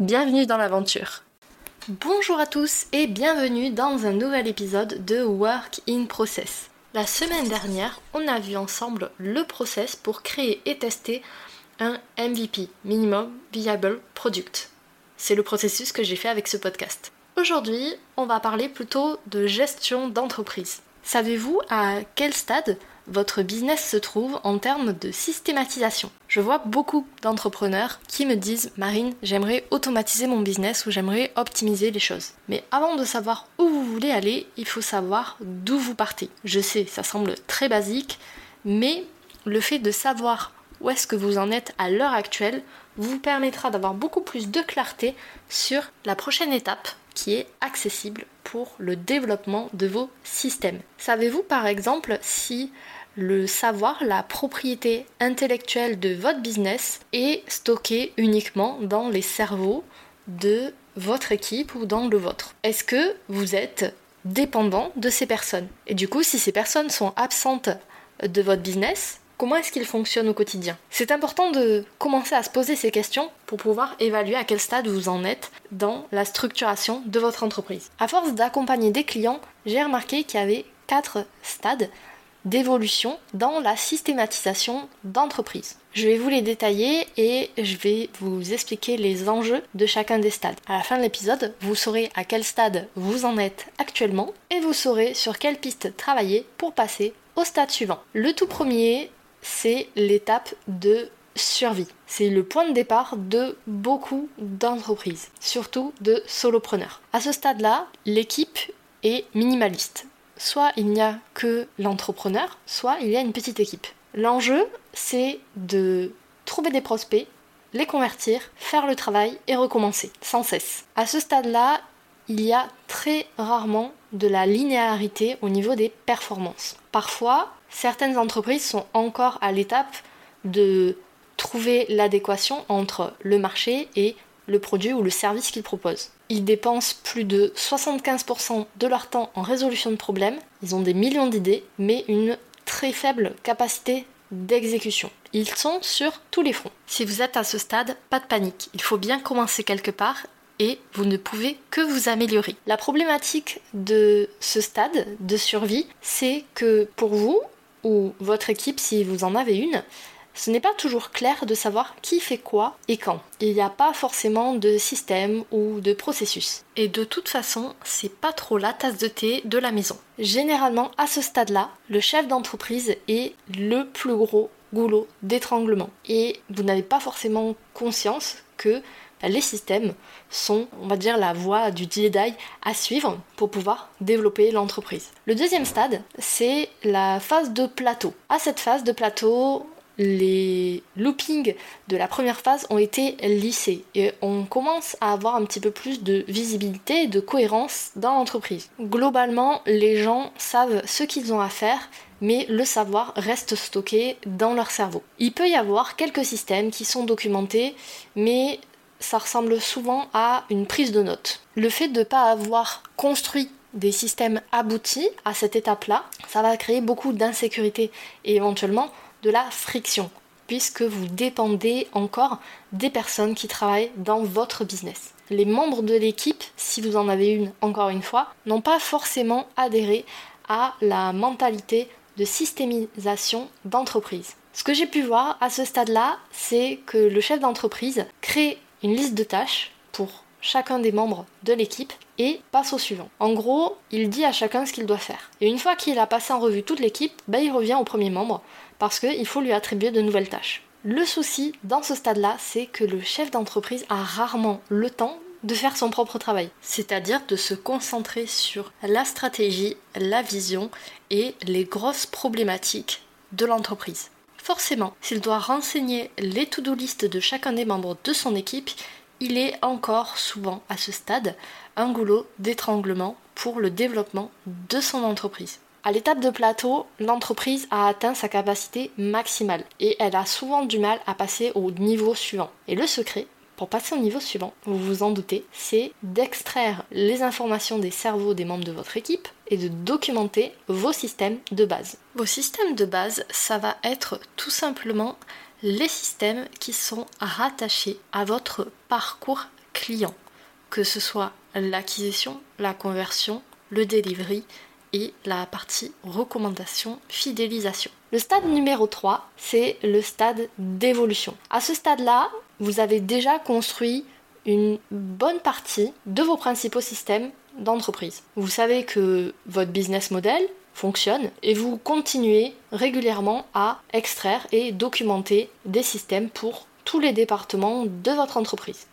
Bienvenue dans l'aventure. Bonjour à tous et bienvenue dans un nouvel épisode de Work in Process. La semaine dernière, on a vu ensemble le process pour créer et tester un MVP, Minimum Viable Product. C'est le processus que j'ai fait avec ce podcast. Aujourd'hui, on va parler plutôt de gestion d'entreprise. Savez-vous à quel stade votre business se trouve en termes de systématisation. Je vois beaucoup d'entrepreneurs qui me disent Marine, j'aimerais automatiser mon business ou j'aimerais optimiser les choses. Mais avant de savoir où vous voulez aller, il faut savoir d'où vous partez. Je sais, ça semble très basique, mais le fait de savoir où est-ce que vous en êtes à l'heure actuelle vous permettra d'avoir beaucoup plus de clarté sur la prochaine étape qui est accessible pour le développement de vos systèmes. Savez-vous par exemple si le savoir, la propriété intellectuelle de votre business est stocké uniquement dans les cerveaux de votre équipe ou dans le vôtre? Est-ce que vous êtes dépendant de ces personnes? Et du coup, si ces personnes sont absentes de votre business, comment est-ce qu'il fonctionne au quotidien? C'est important de commencer à se poser ces questions pour pouvoir évaluer à quel stade vous en êtes dans la structuration de votre entreprise. À force d'accompagner des clients, j'ai remarqué qu'il y avait quatre stades d'évolution dans la systématisation d'entreprise. Je vais vous les détailler et je vais vous expliquer les enjeux de chacun des stades. À la fin de l'épisode, vous saurez à quel stade vous en êtes actuellement et vous saurez sur quelle piste travailler pour passer au stade suivant. Le tout premier, c'est l'étape de survie. C'est le point de départ de beaucoup d'entreprises, surtout de solopreneurs. À ce stade-là, l'équipe est minimaliste soit il n'y a que l'entrepreneur, soit il y a une petite équipe. L'enjeu, c'est de trouver des prospects, les convertir, faire le travail et recommencer, sans cesse. À ce stade-là, il y a très rarement de la linéarité au niveau des performances. Parfois, certaines entreprises sont encore à l'étape de trouver l'adéquation entre le marché et le produit ou le service qu'ils proposent. Ils dépensent plus de 75% de leur temps en résolution de problèmes, ils ont des millions d'idées, mais une très faible capacité d'exécution. Ils sont sur tous les fronts. Si vous êtes à ce stade, pas de panique, il faut bien commencer quelque part et vous ne pouvez que vous améliorer. La problématique de ce stade de survie, c'est que pour vous ou votre équipe, si vous en avez une, ce n'est pas toujours clair de savoir qui fait quoi et quand. Il n'y a pas forcément de système ou de processus. Et de toute façon, c'est pas trop la tasse de thé de la maison. Généralement, à ce stade-là, le chef d'entreprise est le plus gros goulot d'étranglement. Et vous n'avez pas forcément conscience que les systèmes sont, on va dire, la voie du Jedi à suivre pour pouvoir développer l'entreprise. Le deuxième stade, c'est la phase de plateau. À cette phase de plateau, les loopings de la première phase ont été lissés et on commence à avoir un petit peu plus de visibilité et de cohérence dans l'entreprise. Globalement, les gens savent ce qu'ils ont à faire, mais le savoir reste stocké dans leur cerveau. Il peut y avoir quelques systèmes qui sont documentés, mais ça ressemble souvent à une prise de notes. Le fait de ne pas avoir construit des systèmes aboutis à cette étape-là, ça va créer beaucoup d'insécurité et éventuellement de la friction, puisque vous dépendez encore des personnes qui travaillent dans votre business. Les membres de l'équipe, si vous en avez une encore une fois, n'ont pas forcément adhéré à la mentalité de systémisation d'entreprise. Ce que j'ai pu voir à ce stade-là, c'est que le chef d'entreprise crée une liste de tâches pour chacun des membres de l'équipe et passe au suivant. En gros, il dit à chacun ce qu'il doit faire. Et une fois qu'il a passé en revue toute l'équipe, ben, il revient au premier membre parce qu'il faut lui attribuer de nouvelles tâches. Le souci dans ce stade-là, c'est que le chef d'entreprise a rarement le temps de faire son propre travail, c'est-à-dire de se concentrer sur la stratégie, la vision et les grosses problématiques de l'entreprise. Forcément, s'il doit renseigner les to-do list de chacun des membres de son équipe, il est encore souvent à ce stade un goulot d'étranglement pour le développement de son entreprise. À l'étape de plateau, l'entreprise a atteint sa capacité maximale et elle a souvent du mal à passer au niveau suivant. Et le secret, pour passer au niveau suivant, vous vous en doutez, c'est d'extraire les informations des cerveaux des membres de votre équipe et de documenter vos systèmes de base. Vos systèmes de base, ça va être tout simplement les systèmes qui sont rattachés à votre parcours client, que ce soit l'acquisition, la conversion, le delivery et la partie recommandation, fidélisation. Le stade numéro 3, c'est le stade d'évolution. À ce stade-là, vous avez déjà construit une bonne partie de vos principaux systèmes d'entreprise. Vous savez que votre business model fonctionne et vous continuez régulièrement à extraire et documenter des systèmes pour tous les départements de votre entreprise.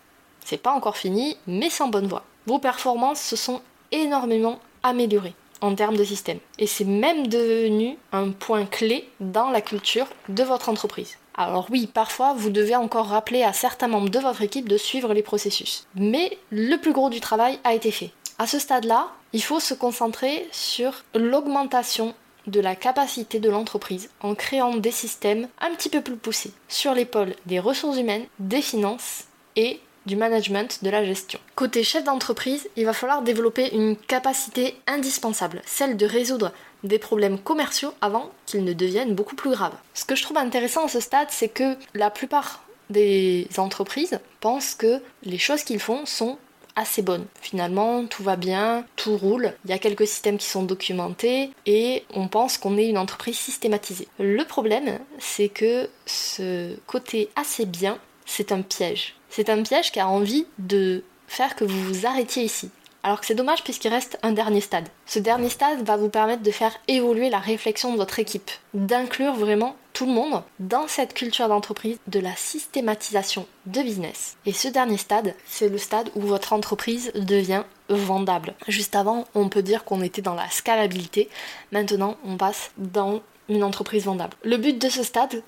C'est pas encore fini, mais c'est en bonne voie. Vos performances se sont énormément améliorées en termes de système. Et c'est même devenu un point clé dans la culture de votre entreprise. Alors oui, parfois, vous devez encore rappeler à certains membres de votre équipe de suivre les processus. Mais le plus gros du travail a été fait. À ce stade-là, il faut se concentrer sur l'augmentation de la capacité de l'entreprise en créant des systèmes un petit peu plus poussés sur l'épaule des ressources humaines, des finances et du management, de la gestion. Côté chef d'entreprise, il va falloir développer une capacité indispensable, celle de résoudre des problèmes commerciaux avant qu'ils ne deviennent beaucoup plus graves. Ce que je trouve intéressant à ce stade, c'est que la plupart des entreprises pensent que les choses qu'ils font sont assez bonnes. Finalement, tout va bien, tout roule, il y a quelques systèmes qui sont documentés et on pense qu'on est une entreprise systématisée. Le problème, c'est que ce côté assez bien, c'est un piège. C'est un piège qui a envie de faire que vous vous arrêtiez ici. Alors que c'est dommage puisqu'il reste un dernier stade. Ce dernier stade va vous permettre de faire évoluer la réflexion de votre équipe, d'inclure vraiment tout le monde dans cette culture d'entreprise de la systématisation de business. Et ce dernier stade, c'est le stade où votre entreprise devient vendable. Juste avant, on peut dire qu'on était dans la scalabilité. Maintenant, on passe dans une entreprise vendable. Le but de ce stade,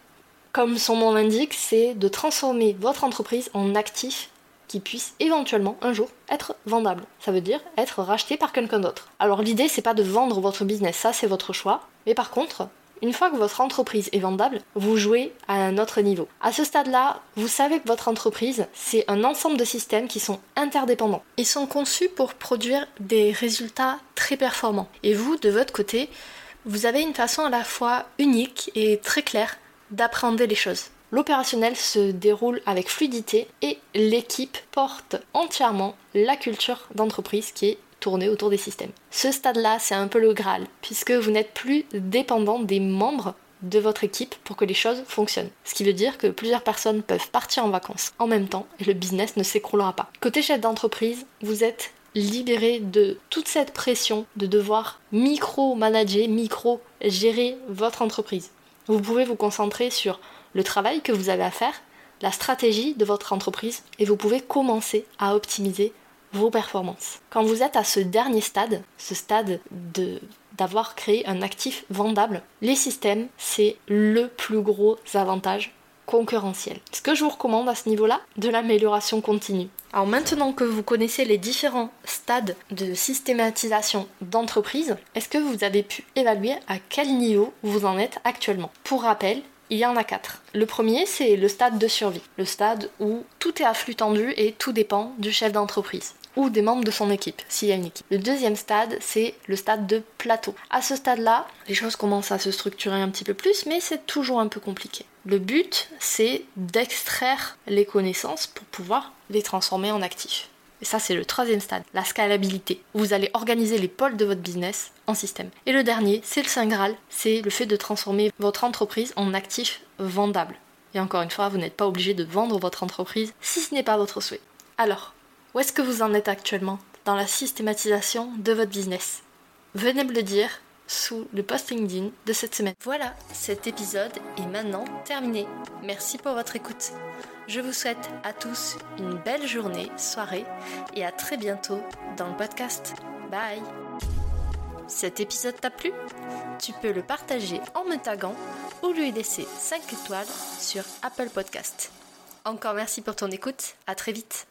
comme son nom l'indique, c'est de transformer votre entreprise en actif qui puisse éventuellement un jour être vendable. Ça veut dire être racheté par quelqu'un d'autre. Alors l'idée c'est pas de vendre votre business, ça c'est votre choix. Mais par contre, une fois que votre entreprise est vendable, vous jouez à un autre niveau. À ce stade-là, vous savez que votre entreprise, c'est un ensemble de systèmes qui sont interdépendants. Ils sont conçus pour produire des résultats très performants. Et vous, de votre côté, vous avez une façon à la fois unique et très claire d'apprendre les choses. L'opérationnel se déroule avec fluidité et l'équipe porte entièrement la culture d'entreprise qui est tournée autour des systèmes. Ce stade-là, c'est un peu le Graal, puisque vous n'êtes plus dépendant des membres de votre équipe pour que les choses fonctionnent. Ce qui veut dire que plusieurs personnes peuvent partir en vacances en même temps et le business ne s'écroulera pas. Côté chef d'entreprise, vous êtes libéré de toute cette pression de devoir micro-manager, micro-gérer votre entreprise. Vous pouvez vous concentrer sur le travail que vous avez à faire, la stratégie de votre entreprise et vous pouvez commencer à optimiser vos performances. Quand vous êtes à ce dernier stade, ce stade de d'avoir créé un actif vendable, les systèmes, c'est le plus gros avantage concurrentiel. Ce que je vous recommande à ce niveau-là, de l'amélioration continue. Alors maintenant que vous connaissez les différents stades de systématisation d'entreprise, est-ce que vous avez pu évaluer à quel niveau vous en êtes actuellement? Pour rappel, il y en a quatre. Le premier, c'est le stade de survie, le stade où tout est à flux tendu et tout dépend du chef d'entreprise ou des membres de son équipe, s'il y a une équipe. Le deuxième stade, c'est le stade de plateau. À ce stade-là, les choses commencent à se structurer un petit peu plus, mais c'est toujours un peu compliqué. Le but, c'est d'extraire les connaissances pour pouvoir les transformer en actifs. Et ça, c'est le troisième stade, la scalabilité. Vous allez organiser les pôles de votre business en système. Et le dernier, c'est le Saint Graal, c'est le fait de transformer votre entreprise en actif vendable. Et encore une fois, vous n'êtes pas obligé de vendre votre entreprise si ce n'est pas votre souhait. Alors, où est-ce que vous en êtes actuellement dans la systématisation de votre business? Venez me le dire sous le post LinkedIn de cette semaine. Voilà, cet épisode est maintenant terminé. Merci pour votre écoute. Je vous souhaite à tous une belle journée, soirée et à très bientôt dans le podcast. Bye Cet épisode t'a plu? Tu peux le partager en me taguant ou lui laisser 5 étoiles sur Apple Podcast. Encore merci pour ton écoute, à très vite